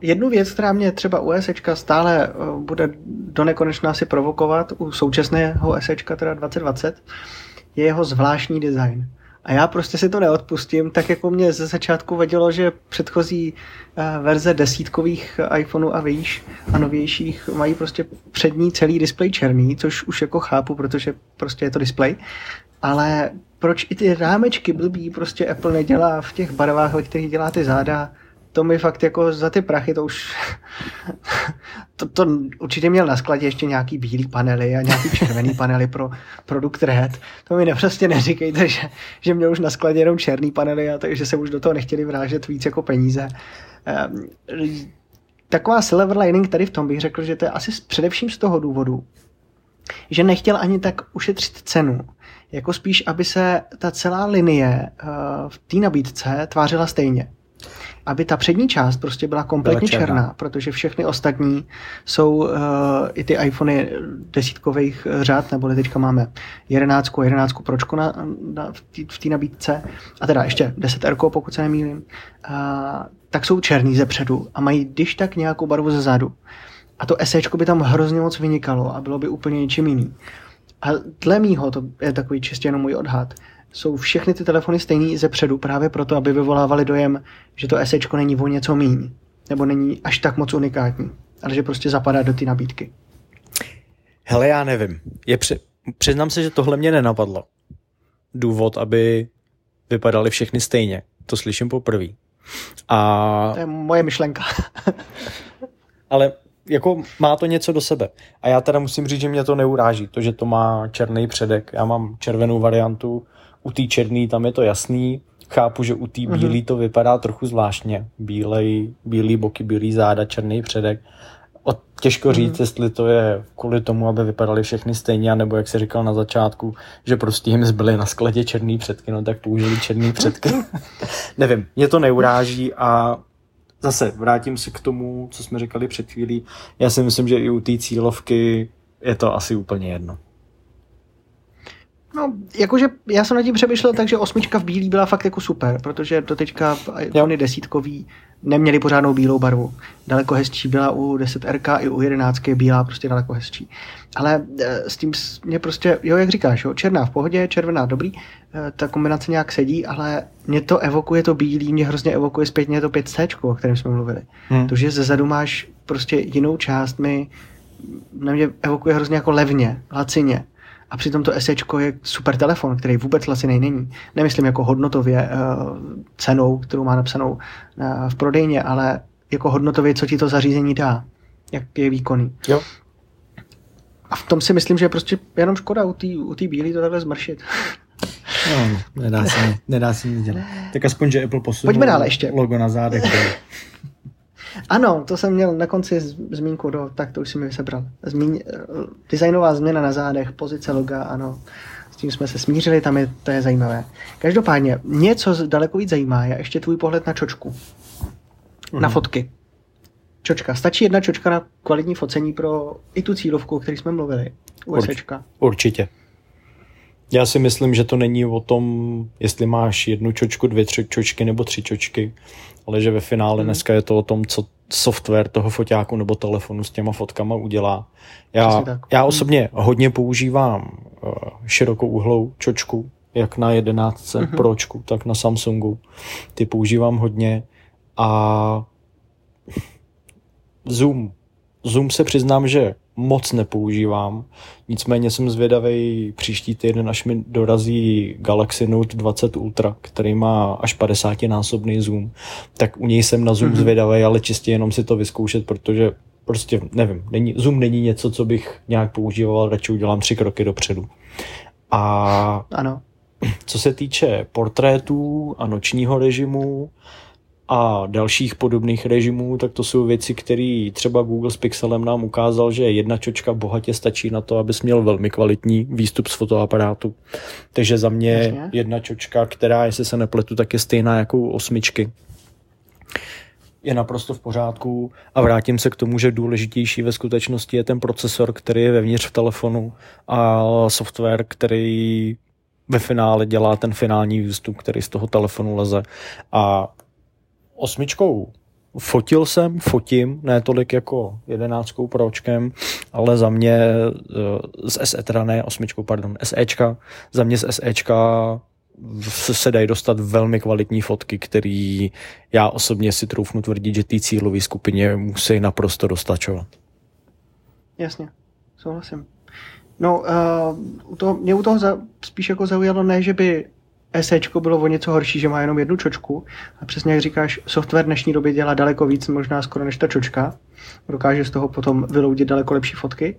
Jednu věc, která mě třeba u SEčka stále uh, bude do nekonečna asi provokovat, u současného SEčka, teda 2020, je jeho zvláštní design. A já prostě si to neodpustím, tak jako mě ze začátku vadilo, že předchozí uh, verze desítkových iPhoneů a výš a novějších mají prostě přední celý displej černý, což už jako chápu, protože prostě je to displej. Ale proč i ty rámečky blbý prostě Apple nedělá v těch barvách, ve kterých dělá ty záda, to mi fakt jako za ty prachy to už to, to určitě měl na skladě ještě nějaký bílý panely a nějaký červený panely pro produkt Red. To mi neprostě neříkejte, že, že měl už na skladě jenom černý panely a takže se už do toho nechtěli vrážet víc jako peníze. Um, taková silver lining tady v tom bych řekl, že to je asi především z toho důvodu, že nechtěl ani tak ušetřit cenu, jako spíš, aby se ta celá linie uh, v té nabídce tvářila stejně aby ta přední část prostě byla kompletně byla černá. černá, protože všechny ostatní jsou uh, i ty iPhony desítkových řád, nebo teďka máme 11, 11 pročko na, na, v té nabídce, a teda ještě 10 R, pokud se nemýlím, uh, tak jsou černý ze předu a mají když tak nějakou barvu ze zádu. A to SEčko by tam hrozně moc vynikalo a bylo by úplně něčím jiným. A dle mýho, to je takový čistě jenom můj odhad, jsou všechny ty telefony stejný ze předu právě proto, aby vyvolávali dojem, že to SEčko není o něco míň, nebo není až tak moc unikátní, ale že prostě zapadá do ty nabídky. Hele, já nevím. Je při... Přiznám se, že tohle mě nenapadlo. Důvod, aby vypadaly všechny stejně. To slyším poprvé. A... To je moje myšlenka. ale jako má to něco do sebe. A já teda musím říct, že mě to neuráží, to, že to má černý předek. Já mám červenou variantu, u té černý tam je to jasný, chápu, že u té mhm. bílý to vypadá trochu zvláštně. Bílej, bílý boky, bílý záda, černý předek. O, těžko říct, mm. jestli to je kvůli tomu, aby vypadaly všechny stejně, nebo jak se říkal na začátku, že prostě jim zbyly na skladě černý předky, no tak použili černý předky. Nevím, mě to neuráží a zase vrátím se k tomu, co jsme říkali před chvílí. Já si myslím, že i u té cílovky je to asi úplně jedno. No, jakože já jsem nad tím přemýšlel tak, že osmička v bílý byla fakt jako super, protože doteďka iPhony desítkový neměli pořádnou bílou barvu. Daleko hezčí byla u 10RK i u 11 je bílá prostě daleko hezčí. Ale e, s tím mě prostě, jo, jak říkáš, jo, černá v pohodě, červená dobrý, e, ta kombinace nějak sedí, ale mě to evokuje to bílý, mě hrozně evokuje zpětně to 5C, o kterém jsme mluvili. Hmm. To, že zezadu máš prostě jinou část, mi na mě evokuje hrozně jako levně, lacině. A přitom to SEčko je super telefon, který vůbec laciný není. Nemyslím jako hodnotově uh, cenou, kterou má napsanou uh, v prodejně, ale jako hodnotově, co ti to zařízení dá. Jak je výkonný. Jo. A v tom si myslím, že je prostě jenom škoda u té u bílé to takhle zmršit. No, nedá se, nedá se nic dělat. Tak aspoň, že Apple posunul Pojďme dál ještě. logo na zádech. Ano, to jsem měl na konci zmínku, do, tak to už si mi vysebral. Zmíň, designová změna na zádech, pozice loga, ano. S tím jsme se smířili, tam je, to je zajímavé. Každopádně, něco daleko víc zajímá je ještě tvůj pohled na čočku. Mm. Na mhm. fotky. Čočka. Stačí jedna čočka na kvalitní focení pro i tu cílovku, o které jsme mluvili. USčka. Určitě. Já si myslím, že to není o tom, jestli máš jednu čočku, dvě, tři čočky nebo tři čočky, ale že ve finále hmm. dneska je to o tom, co software toho foťáku nebo telefonu s těma fotkama udělá. Já, já hmm. osobně hodně používám uh, širokou uhlou čočku, jak na 11 mm-hmm. Pročku, tak na Samsungu. Ty používám hodně a Zoom. Zoom se přiznám, že moc nepoužívám. Nicméně jsem zvědavý příští týden, až mi dorazí Galaxy Note 20 Ultra, který má až 50 násobný zoom, tak u něj jsem na zoom mm-hmm. zvědavý, ale čistě jenom si to vyzkoušet, protože prostě nevím, není, zoom není něco, co bych nějak používal, radši udělám tři kroky dopředu. A ano. co se týče portrétů a nočního režimu, a dalších podobných režimů, tak to jsou věci, které třeba Google s Pixelem nám ukázal, že jedna čočka bohatě stačí na to, abys měl velmi kvalitní výstup z fotoaparátu. Takže za mě Jasně. jedna čočka, která, jestli se nepletu, tak je stejná jako u osmičky je naprosto v pořádku a vrátím se k tomu, že důležitější ve skutečnosti je ten procesor, který je vevnitř v telefonu a software, který ve finále dělá ten finální výstup, který z toho telefonu leze. A osmičkou fotil jsem, fotím, ne tolik jako jedenáctkou pročkem, ale za mě z SE, teda ne osmičkou, pardon, SEčka, za mě z SEčka se dají dostat velmi kvalitní fotky, který já osobně si troufnu tvrdit, že té cílové skupině musí naprosto dostačovat. Jasně, souhlasím. No, uh, to, mě u toho za, spíš jako zaujalo ne, že by SEčko bylo o něco horší, že má jenom jednu čočku. A přesně jak říkáš, software dnešní době dělá daleko víc, možná skoro než ta čočka. Dokáže z toho potom vyloudit daleko lepší fotky.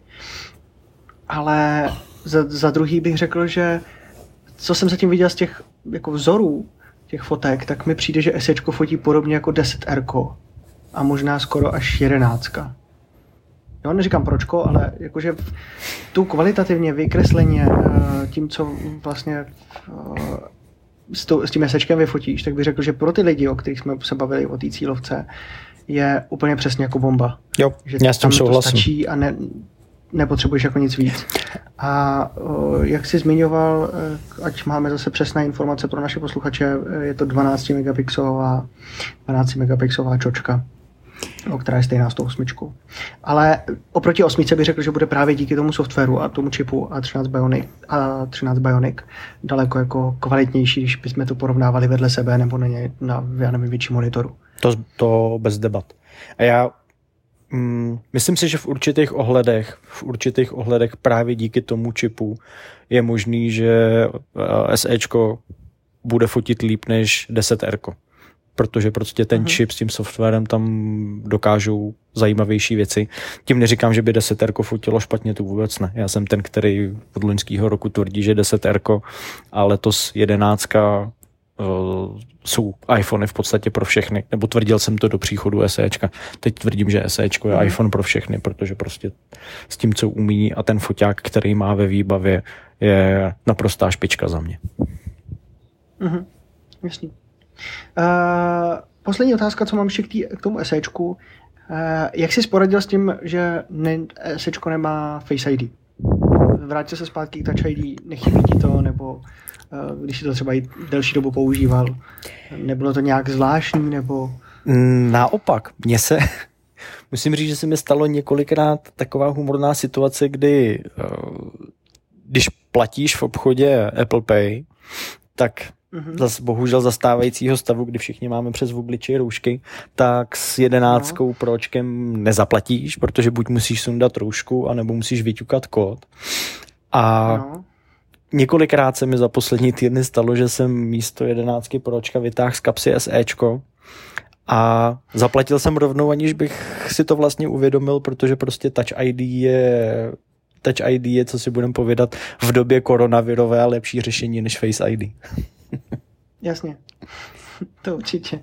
Ale za, za druhý bych řekl, že co jsem zatím viděl z těch jako vzorů těch fotek, tak mi přijde, že SEčko fotí podobně jako 10R a možná skoro až 11. Jo, neříkám pročko, ale jakože tu kvalitativně vykresleně eh, tím, co vlastně eh, s, tím SEčkem vyfotíš, tak bych řekl, že pro ty lidi, o kterých jsme se bavili o té cílovce, je úplně přesně jako bomba. Jo, že já s tím souhlasím. To stačí a ne, nepotřebuješ jako nic víc. A o, jak jsi zmiňoval, e, ať máme zase přesné informace pro naše posluchače, e, je to 12 megapixelová, 12 megapixelová čočka, o která je stejná s tou osmičkou. Ale oproti osmice bych řekl, že bude právě díky tomu softwaru a tomu čipu A13 Bionic, A13 Bionic daleko jako kvalitnější, když bychom to porovnávali vedle sebe nebo na, ně, na já nevím, větší monitoru. To, to bez debat. A já Mm, myslím si, že v určitých ohledech, v určitých ohledech právě díky tomu čipu je možný, že eh, SEčko bude fotit líp než 10R. Protože prostě ten uh-huh. čip s tím softwarem tam dokážou zajímavější věci. Tím neříkám, že by 10R fotilo špatně, to vůbec ne. Já jsem ten, který od loňského roku tvrdí, že 10R a letos 11 uh, jsou iPhony v podstatě pro všechny, nebo tvrdil jsem to do příchodu SEčka. Teď tvrdím, že SEčko je mm. iPhone pro všechny, protože prostě s tím, co umí a ten foťák, který má ve výbavě, je naprostá špička za mě. Mm-hmm. Jasný. Uh, poslední otázka, co mám ještě k, k tomu SEčku. Uh, jak jsi sporadil s tím, že ne, SEčko nemá Face ID? Vrátil se zpátky k Touch ID, nechybí ti to, nebo Eh, když si to třeba i delší dobu používal? Nebylo to nějak zvláštní, nebo... Naopak, mně se, musím říct, že se mi stalo několikrát taková humorná situace, kdy eh, když platíš v obchodě Apple Pay, tak mm-hmm. zas, bohužel zastávajícího stavu, kdy všichni máme přes obličej roušky, tak s jedenáctkou no. pročkem nezaplatíš, protože buď musíš sundat roušku, anebo musíš vyťukat kód. A no. Několikrát se mi za poslední týdny stalo, že jsem místo jedenáctky pročka vytáhl z kapsy SEčko a zaplatil jsem rovnou, aniž bych si to vlastně uvědomil, protože prostě Touch ID je Touch ID je, co si budeme povědat, v době koronavirové lepší řešení než Face ID. Jasně. To určitě.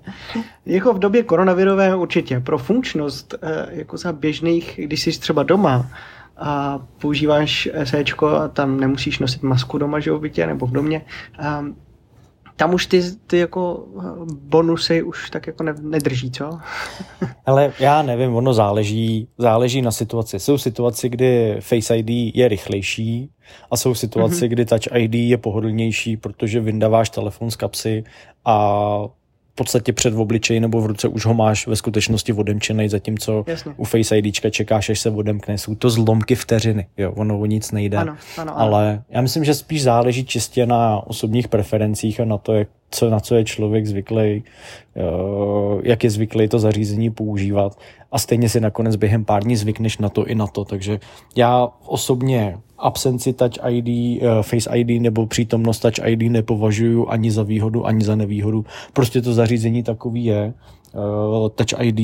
Jako v době koronavirové určitě. Pro funkčnost, eh, jako za běžných, když jsi třeba doma, a používáš SEčko a tam nemusíš nosit masku doma, že v bytě nebo v domě, a tam už ty, ty jako bonusy už tak jako ne, nedrží, co? Ale já nevím, ono záleží, záleží na situaci. Jsou situace, kdy Face ID je rychlejší a jsou situace, mm-hmm. kdy Touch ID je pohodlnější, protože vyndáváš telefon z kapsy a podstatě před v obličeji nebo v ruce už ho máš ve skutečnosti odemčený, zatímco Jasně. u Face IDčka čekáš, až se odemkne. Jsou to zlomky vteřiny, jo, ono o nic nejde. Ano, ano, ano. Ale já myslím, že spíš záleží čistě na osobních preferencích a na to, jak, co, na co je člověk zvyklý, jak je zvyklý to zařízení používat a stejně si nakonec během pár dní zvykneš na to i na to. Takže já osobně absenci Touch ID, uh, Face ID nebo přítomnost Touch ID nepovažuji ani za výhodu, ani za nevýhodu. Prostě to zařízení takový je. Uh, Touch ID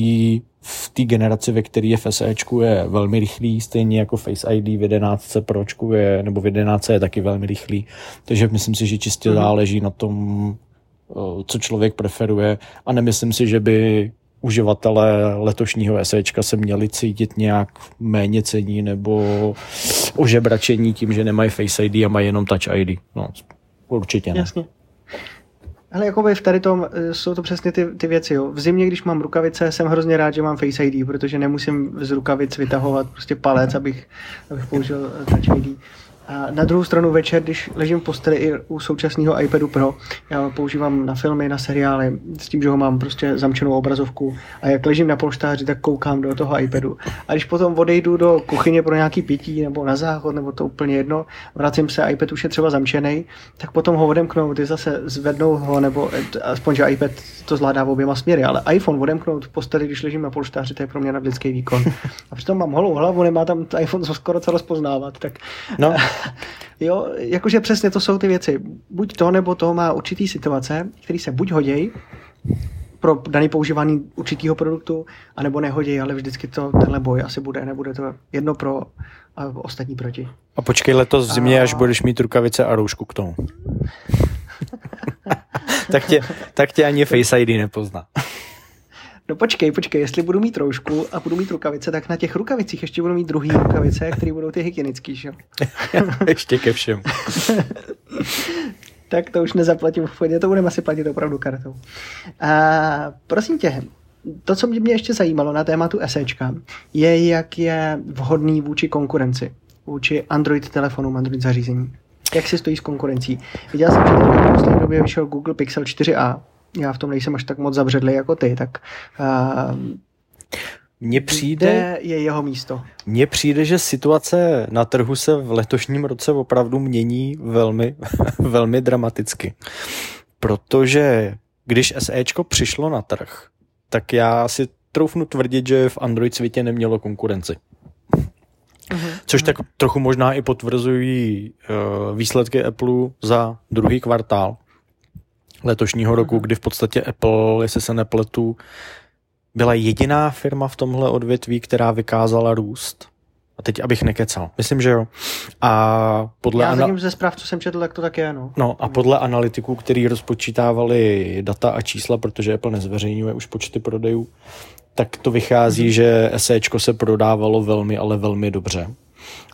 v té generaci, ve které je v SEčku, je velmi rychlý, stejně jako Face ID v 11 Pročku je, nebo v 11 je taky velmi rychlý. Takže myslím si, že čistě mm záleží na tom, co člověk preferuje a nemyslím si, že by uživatelé letošního SEčka se měli cítit nějak méně cení nebo ožebračení tím, že nemají Face ID a mají jenom Touch ID. No, určitě ne. Jasně. Ale jakoby v tady tom eh, jsou to přesně ty, ty věci. Jo. V zimě, když mám rukavice, jsem hrozně rád, že mám Face ID, protože nemusím z rukavic vytahovat prostě palec, abych, abych použil eh, Touch ID. A na druhou stranu večer, když ležím v posteli i u současného iPadu Pro, já používám na filmy, na seriály, s tím, že ho mám prostě zamčenou obrazovku a jak ležím na polštáři, tak koukám do toho iPadu. A když potom odejdu do kuchyně pro nějaký pití nebo na záchod, nebo to úplně jedno, vracím se, iPad už je třeba zamčený, tak potom ho odemknout, ty zase zvednou ho, nebo aspoň, že iPad to zvládá v oběma směry, ale iPhone odemknout v posteli, když ležím na polštáři, to je pro mě nadlidský výkon. A přitom mám holou hlavu, nemá tam iPhone skoro co rozpoznávat, tak no. jo, jakože přesně to jsou ty věci. Buď to, nebo to má určitý situace, které se buď hodějí pro daný používání určitého produktu, anebo nehodí, ale vždycky to tenhle boj asi bude, nebude to jedno pro a ostatní proti. A počkej letos v zimě, a... až budeš mít rukavice a roušku k tomu. tak, tě, tak tě ani Face ID nepozná. No počkej, počkej, jestli budu mít roušku a budu mít rukavice, tak na těch rukavicích ještě budu mít druhý rukavice, které budou ty hygienický, že ještě ke všem. tak to už nezaplatím v chodě, to budeme asi platit opravdu kartou. A prosím tě, to, co mě ještě zajímalo na tématu SEčka, je, jak je vhodný vůči konkurenci, vůči Android telefonům, Android zařízení. Jak si stojí s konkurencí? Viděl jsem, že v poslední době vyšel Google Pixel 4a, já v tom nejsem až tak moc zabředlý jako ty, tak uh, mně přijde, je jeho místo. Mně přijde, že situace na trhu se v letošním roce opravdu mění velmi, velmi dramaticky. Protože když SEčko přišlo na trh, tak já si troufnu tvrdit, že v Android světě nemělo konkurenci. Uh-huh. Což tak trochu možná i potvrzují uh, výsledky Apple za druhý kvartál, letošního roku, mhm. kdy v podstatě Apple, jestli se nepletu, byla jediná firma v tomhle odvětví, která vykázala růst. A teď, abych nekecal. Myslím, že jo. A podle Já ana... ze zpráv, co jsem četl, tak to tak je, no. No a podle analytiků, který rozpočítávali data a čísla, protože Apple nezveřejňuje už počty prodejů, tak to vychází, mm-hmm. že SEčko se prodávalo velmi, ale velmi dobře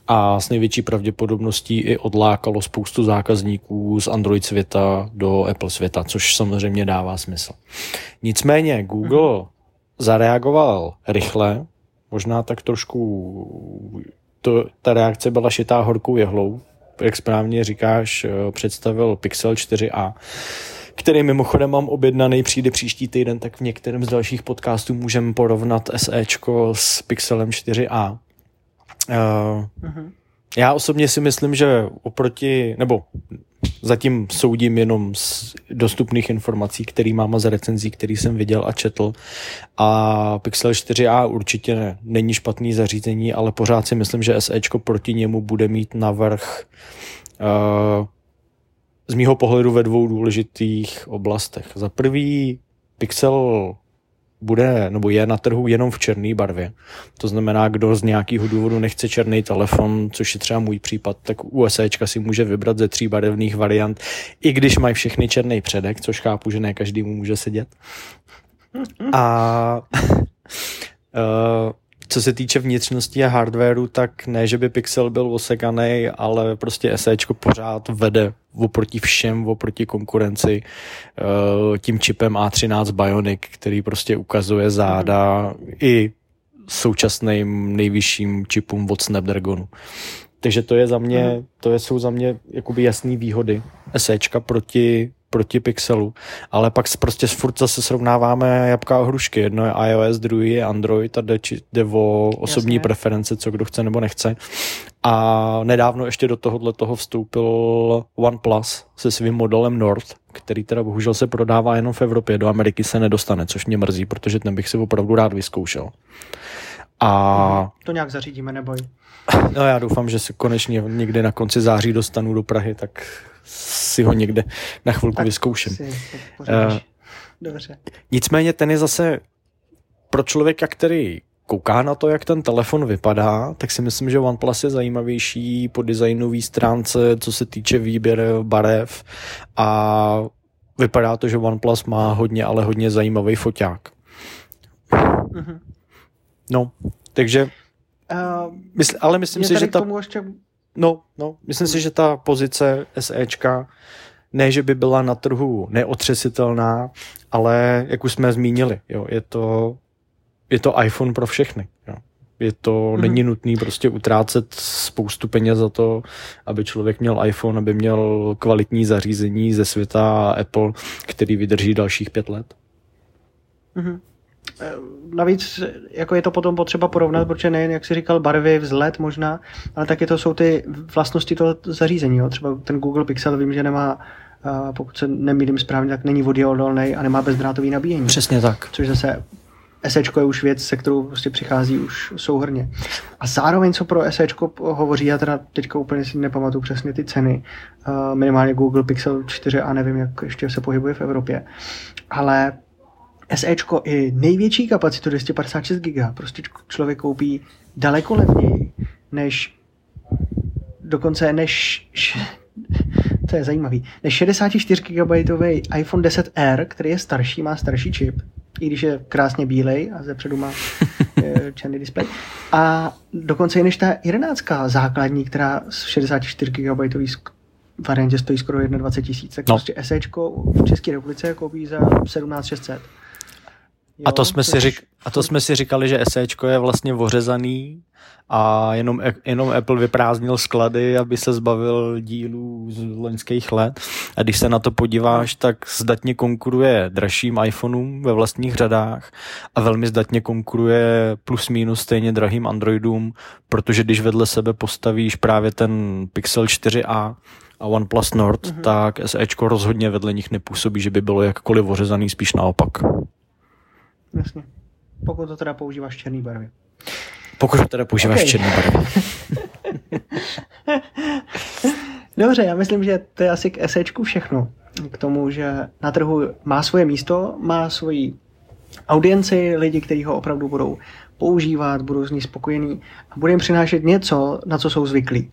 a s největší pravděpodobností i odlákalo spoustu zákazníků z Android světa do Apple světa, což samozřejmě dává smysl. Nicméně Google hmm. zareagoval rychle, možná tak trošku to, ta reakce byla šitá horkou jehlou, jak správně říkáš, eh, představil Pixel 4a, který mimochodem mám objednaný, přijde příští týden, tak v některém z dalších podcastů můžeme porovnat SEčko s Pixelem 4a. Uh, uh-huh. Já osobně si myslím, že oproti, nebo zatím soudím jenom z dostupných informací, který mám a z recenzí, který jsem viděl a četl. A Pixel 4a určitě ne, není špatný zařízení, ale pořád si myslím, že SEčko proti němu bude mít navrh uh, z mýho pohledu ve dvou důležitých oblastech. Za prvý Pixel bude nebo je na trhu jenom v černé barvě. To znamená, kdo z nějakého důvodu nechce černý telefon, což je třeba můj případ, tak u SEčka si může vybrat ze tří barevných variant, i když mají všechny černý předek, což chápu, že ne každý mu může sedět. A uh, co se týče vnitřnosti a hardwareu, tak ne, že by Pixel byl osekaný, ale prostě SEčko pořád vede oproti všem, oproti konkurenci eh, tím čipem A13 Bionic, který prostě ukazuje záda mm. i současným nejvyšším čipům od Snapdragonu. Takže to je za mě, mm. to jsou za mě jakoby jasné výhody SEčka proti proti Pixelu, ale pak prostě furt zase srovnáváme jabka a hrušky. Jedno je iOS, druhý je Android a jde, či, jde o osobní Jasně. preference, co kdo chce nebo nechce. A nedávno ještě do tohohle toho vstoupil OnePlus se svým modelem Nord, který teda bohužel se prodává jenom v Evropě, do Ameriky se nedostane, což mě mrzí, protože ten bych si opravdu rád vyzkoušel. A... To nějak zařídíme, neboj. No já doufám, že se konečně někdy na konci září dostanu do Prahy, tak si ho někde na chvilku tak vyzkouším. uh, Dobře. Nicméně ten je zase pro člověka, který kouká na to, jak ten telefon vypadá, tak si myslím, že OnePlus je zajímavější po designové stránce, co se týče výběr barev a vypadá to, že OnePlus má hodně, ale hodně zajímavý foťák. Mm-hmm. No, takže uh, mysl, ale myslím si, že ta... Ještě... No, no, myslím si, že ta pozice SEčka ne, že by byla na trhu neotřesitelná, ale jak už jsme zmínili, jo, je to, je to iPhone pro všechny. Jo. Je to, mm-hmm. není nutný prostě utrácet spoustu peněz za to, aby člověk měl iPhone, aby měl kvalitní zařízení ze světa Apple, který vydrží dalších pět let. Mm-hmm. Navíc jako je to potom potřeba porovnat, protože nejen, jak jsi říkal, barvy, vzhled možná, ale taky to jsou ty vlastnosti toho zařízení. Jo. Třeba ten Google Pixel vím, že nemá, pokud se nemýlím správně, tak není voděodolný a nemá bezdrátový nabíjení. Přesně tak. Což zase SEčko je už věc, se kterou prostě přichází už souhrně. A zároveň, co pro SEčko hovoří, já teda teďka úplně si nepamatuju přesně ty ceny, uh, minimálně Google Pixel 4 a nevím, jak ještě se pohybuje v Evropě, ale SEčko i největší kapacitu 256 GB prostě člověk koupí daleko levněji, než dokonce než to je zajímavý, než 64 GB iPhone 10R, který je starší, má starší čip, i když je krásně bílej a zepředu má eh, černý displej. A dokonce i než ta 11 základní, která z 64 GB variantě stojí skoro 21 tisíc, tak no. prostě SEčko v České republice koupí za 17 600. Jo, a to jsme, si řík, a to jsme si říkali, že SEčko je vlastně ořezaný a jenom, jenom Apple vyprázdnil sklady, aby se zbavil dílů z loňských let. A když se na to podíváš, tak zdatně konkuruje dražším iPhoneům ve vlastních řadách a velmi zdatně konkuruje plus minus stejně drahým Androidům, protože když vedle sebe postavíš právě ten Pixel 4a a OnePlus Nord, mm-hmm. tak SEčko rozhodně vedle nich nepůsobí, že by bylo jakkoliv ořezaný, spíš naopak. Jasně. Pokud to teda používáš černý barvy. Pokud to teda používáš okay. černý barvy. Dobře, já myslím, že to je asi k esečku všechno. K tomu, že na trhu má svoje místo, má svoji audienci, lidi, kteří ho opravdu budou používat, budou z ní spokojení a bude jim přinášet něco, na co jsou zvyklí.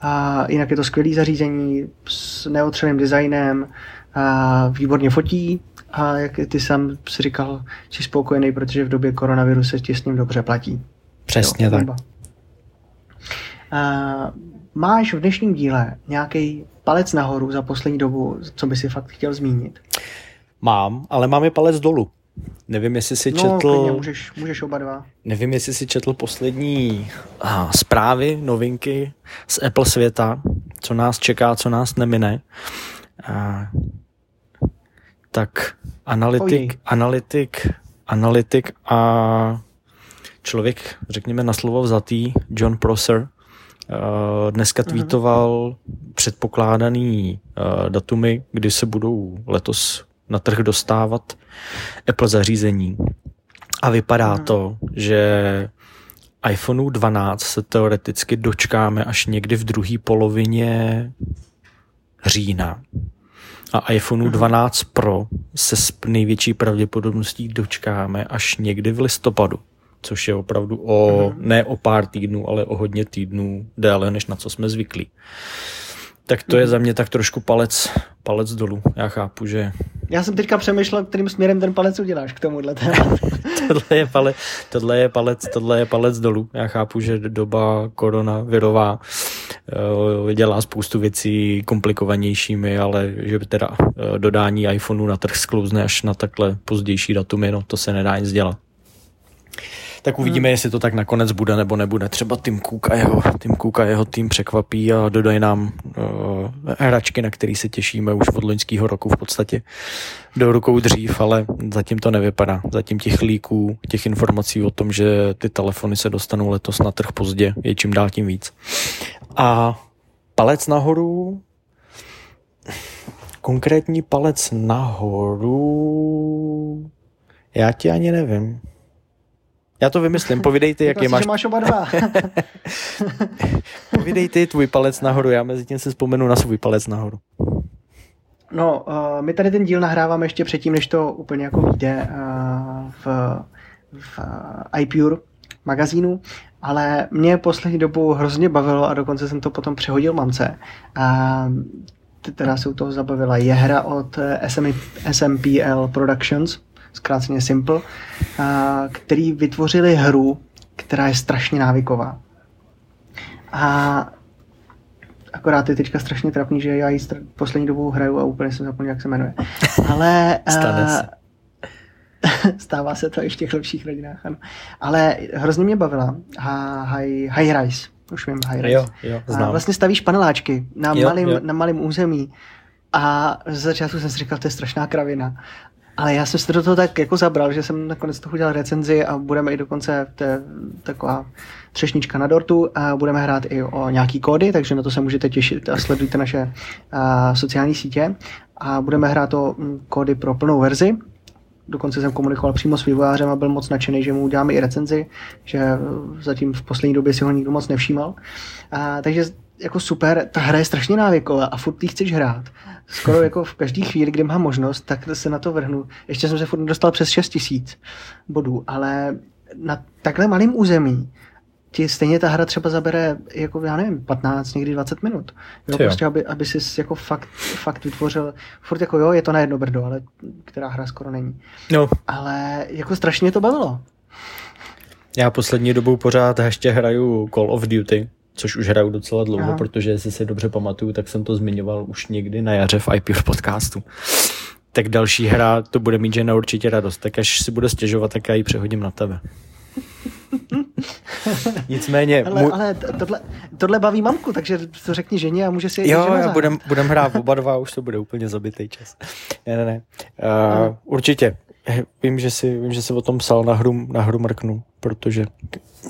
A jinak je to skvělé zařízení s neotřelým designem, a výborně fotí, a jak ty sám si říkal, jsi spokojený, protože v době koronaviru se ti s ním dobře platí. Přesně jo, tak. A máš v dnešním díle nějaký palec nahoru za poslední dobu, co by si fakt chtěl zmínit? Mám, ale mám i palec dolů. Nevím, jestli si no, četl... Klidně, můžeš, můžeš oba dva. Nevím, jestli si četl poslední ah, zprávy, novinky z Apple světa, co nás čeká, co nás nemine. Ah, tak analytik, analytik, analytik a člověk, řekněme na slovo vzatý, John Prosser, eh, dneska mhm. tweetoval předpokládaný eh, datumy, kdy se budou letos na trh dostávat Apple zařízení. A vypadá mhm. to, že iPhoneu 12 se teoreticky dočkáme až někdy v druhé polovině října a iPhoneu 12 mhm. Pro se s největší pravděpodobností dočkáme až někdy v listopadu, což je opravdu o, mhm. ne o pár týdnů, ale o hodně týdnů déle, než na co jsme zvyklí. Tak to je mhm. za mě tak trošku palec, palec dolů. Já chápu, že... Já jsem teďka přemýšlel, kterým směrem ten palec uděláš k tomuhle tohle, je palec, tohle, je palec, tohle je palec dolů. Já chápu, že doba koronavirová uh, dělá spoustu věcí komplikovanějšími, ale že by teda uh, dodání iPhoneu na trh sklouzne až na takhle pozdější datumy, no to se nedá nic dělat tak uvidíme, hmm. jestli to tak nakonec bude nebo nebude. Třeba Tim Cook a jeho, Tim Cook a jeho tým překvapí a dodají nám uh, hračky, na který se těšíme už od loňského roku v podstatě do rukou dřív, ale zatím to nevypadá. Zatím těch líků, těch informací o tom, že ty telefony se dostanou letos na trh pozdě, je čím dál tím víc. A palec nahoru, konkrétní palec nahoru, já ti ani nevím. Já to vymyslím, povídej ty, jaký máš. máš oba dva. povídej ty tvůj palec nahoru, já mezi tím si vzpomenu na svůj palec nahoru. No, uh, my tady ten díl nahráváme ještě předtím, než to úplně jako vyjde uh, v, v uh, iPure magazínu, ale mě poslední dobu hrozně bavilo a dokonce jsem to potom přehodil mamce. Uh, která se u toho zabavila, je hra od SM, SMPL Productions, zkráceně Simple, který vytvořili hru, která je strašně návyková. A akorát je teďka strašně trapný, že já ji poslední dobou hraju a úplně jsem zapomněl, jak se jmenuje. Ale... Stane se. Stává se to i v těch lepších rodinách, ano. Ale hrozně mě bavila. High, high Rise. Už vím, High Rise. Jo, jo, znám. A vlastně stavíš paneláčky na, jo, malým, jo. na malém území. A z začátku jsem si říkal, to je strašná kravina. Ale já jsem se do toho tak jako zabral, že jsem nakonec toho udělal recenzi a budeme i dokonce, to je taková třešnička na dortu a budeme hrát i o nějaký kódy, takže na to se můžete těšit a sledujte naše a, sociální sítě. A budeme hrát o mm, kódy pro plnou verzi, dokonce jsem komunikoval přímo s vývojářem a byl moc nadšený, že mu uděláme i recenzi, že zatím v poslední době si ho nikdo moc nevšímal. A, takže jako super, ta hra je strašně návyková a furt ty chceš hrát. Skoro jako v každé chvíli, kdy mám možnost, tak se na to vrhnu. Ještě jsem se furt dostal přes 6 tisíc bodů, ale na takhle malém území ti stejně ta hra třeba zabere, jako já nevím, 15, někdy 20 minut. Jo, prostě, aby, aby si jako fakt, fakt vytvořil, furt jako jo, je to na jedno brdo, ale která hra skoro není. No. Ale jako strašně to bavilo. Já poslední dobou pořád ještě hraju Call of Duty, což už hraju docela dlouho, Aha. protože jestli si dobře pamatuju, tak jsem to zmiňoval už někdy na jaře v IP v podcastu. Tak další hra to bude mít žena určitě radost, tak až si bude stěžovat, tak já ji přehodím na tebe. Nicméně... Ale, můj... ale tohle, tohle baví mamku, takže to řekni ženě a může si Jo, já budem, budem hrát oba dva, už to bude úplně zabitý čas. Ne, ne, ne. Uh, určitě. Vím, že si, vím, že si o tom psal na hru, na hru mrknu, protože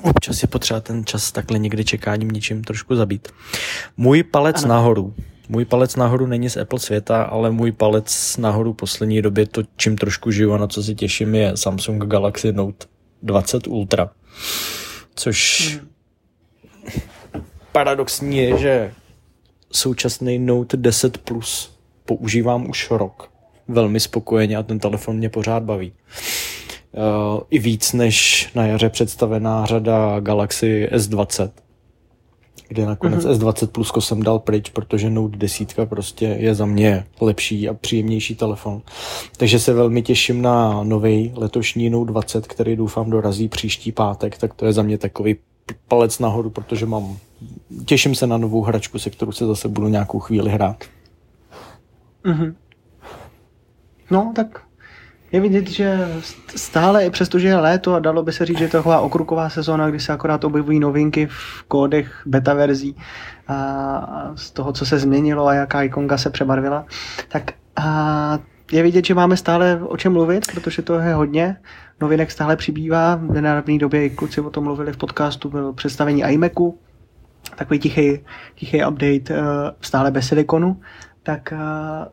občas je potřeba ten čas takhle někdy čekáním ničím trošku zabít. Můj palec ano. nahoru. Můj palec nahoru není z Apple světa, ale můj palec nahoru poslední době to, čím trošku žiju a na co se těším, je Samsung Galaxy Note 20 Ultra. Což hmm. paradoxní je, že současný Note 10 Plus používám už rok. Velmi spokojeně a ten telefon mě pořád baví. Uh, I víc než na jaře představená řada Galaxy S20 kde nakonec mm-hmm. S20 Plus jsem dal pryč, protože Note 10 prostě je za mě lepší a příjemnější telefon. Takže se velmi těším na nový letošní Note 20, který doufám dorazí příští pátek, tak to je za mě takový palec nahoru, protože mám, těším se na novou hračku, se kterou se zase budu nějakou chvíli hrát. Mm-hmm. No, tak je vidět, že stále, i přesto, že je léto a dalo by se říct, že je to taková okruková sezóna, kdy se akorát objevují novinky v kódech beta verzí a z toho, co se změnilo a jaká ikonka se přebarvila, tak a je vidět, že máme stále o čem mluvit, protože to je hodně. Novinek stále přibývá. V nedávné době i kluci o tom mluvili v podcastu, byl představení iMacu, takový tichý, tichý update eh, stále bez silikonu tak uh,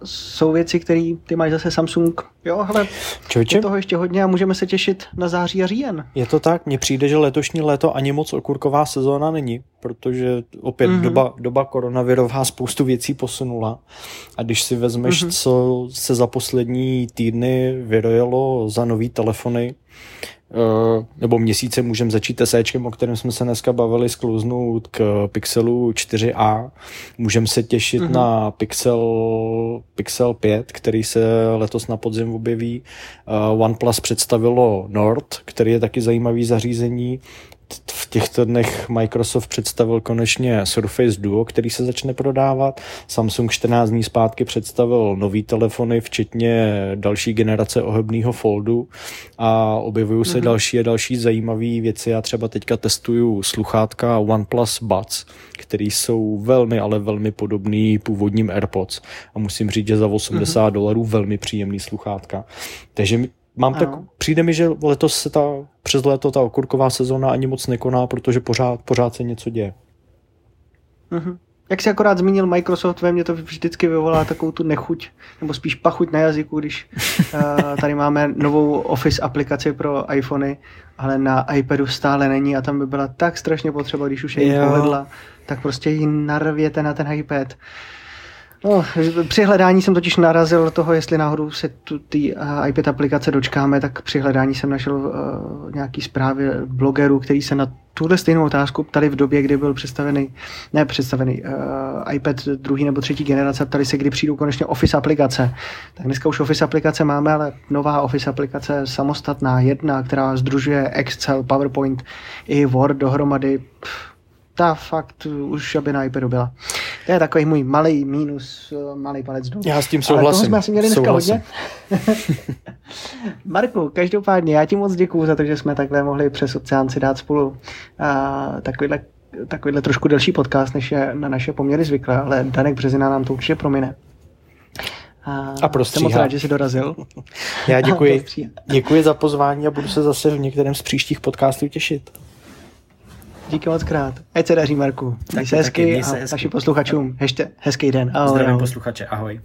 jsou věci, které ty máš zase Samsung. Jo, ale Čověče? je toho ještě hodně a můžeme se těšit na září a říjen. Je to tak, mně přijde, že letošní léto ani moc okurková sezóna není, protože opět mm-hmm. doba, doba koronavirová spoustu věcí posunula a když si vezmeš, mm-hmm. co se za poslední týdny vyrojilo za nový telefony, Eh, nebo měsíce můžeme začít SEčkem, o kterém jsme se dneska bavili, sklouznout k Pixelu 4a. Můžeme se těšit mm-hmm. na Pixel, Pixel 5, který se letos na podzim objeví. Uh, OnePlus představilo Nord, který je taky zajímavý zařízení v těchto dnech Microsoft představil konečně Surface Duo, který se začne prodávat. Samsung 14 dní zpátky představil nový telefony, včetně další generace ohebného foldu a objevují se mm-hmm. další a další zajímavé věci. Já třeba teďka testuju sluchátka OnePlus Buds, který jsou velmi, ale velmi podobný původním AirPods a musím říct, že za 80 mm-hmm. dolarů velmi příjemný sluchátka. Takže mám tak, přijde mi, že letos se ta, přes léto ta okurková sezóna ani moc nekoná, protože pořád, pořád se něco děje. Mm-hmm. Jak jsi akorát zmínil Microsoft, ve mně to vždycky vyvolá takovou tu nechuť, nebo spíš pachuť na jazyku, když uh, tady máme novou Office aplikaci pro iPhony, ale na iPadu stále není a tam by byla tak strašně potřeba, když už je jí povedla, tak prostě ji narvěte na ten iPad. No, při hledání jsem totiž narazil do toho, jestli náhodou se tu ty uh, iPad aplikace dočkáme, tak při hledání jsem našel uh, nějaký zprávy blogerů, který se na tuhle stejnou otázku ptali v době, kdy byl představený, ne představený, uh, iPad druhý nebo třetí generace, ptali se, kdy přijdou konečně Office aplikace. Tak dneska už Office aplikace máme, ale nová Office aplikace samostatná, jedna, která združuje Excel, PowerPoint i Word dohromady. Pff, ta fakt už aby na iPadu byla. To je takový můj malý mínus, malý palec dolů. Já s tím souhlasím. Ale jsme asi měli dneska souhlasím. hodně. Marku, každopádně já ti moc děkuju za to, že jsme takhle mohli přes oceán si dát spolu a, takovýhle, takovýhle trošku delší podcast, než je na naše poměry zvyklé, ale Danek Březina nám to určitě promine. A, a prostříhá. Jsem moc rád, že jsi dorazil. Já děkuji. děkuji za pozvání a budu se zase v některém z příštích podcastů těšit. Díky moc krát. Ať se daří, Marku. Taky, se hezky taky, a hezky. našim posluchačům hezký den. Ahoj. Zdravím posluchače, ahoj.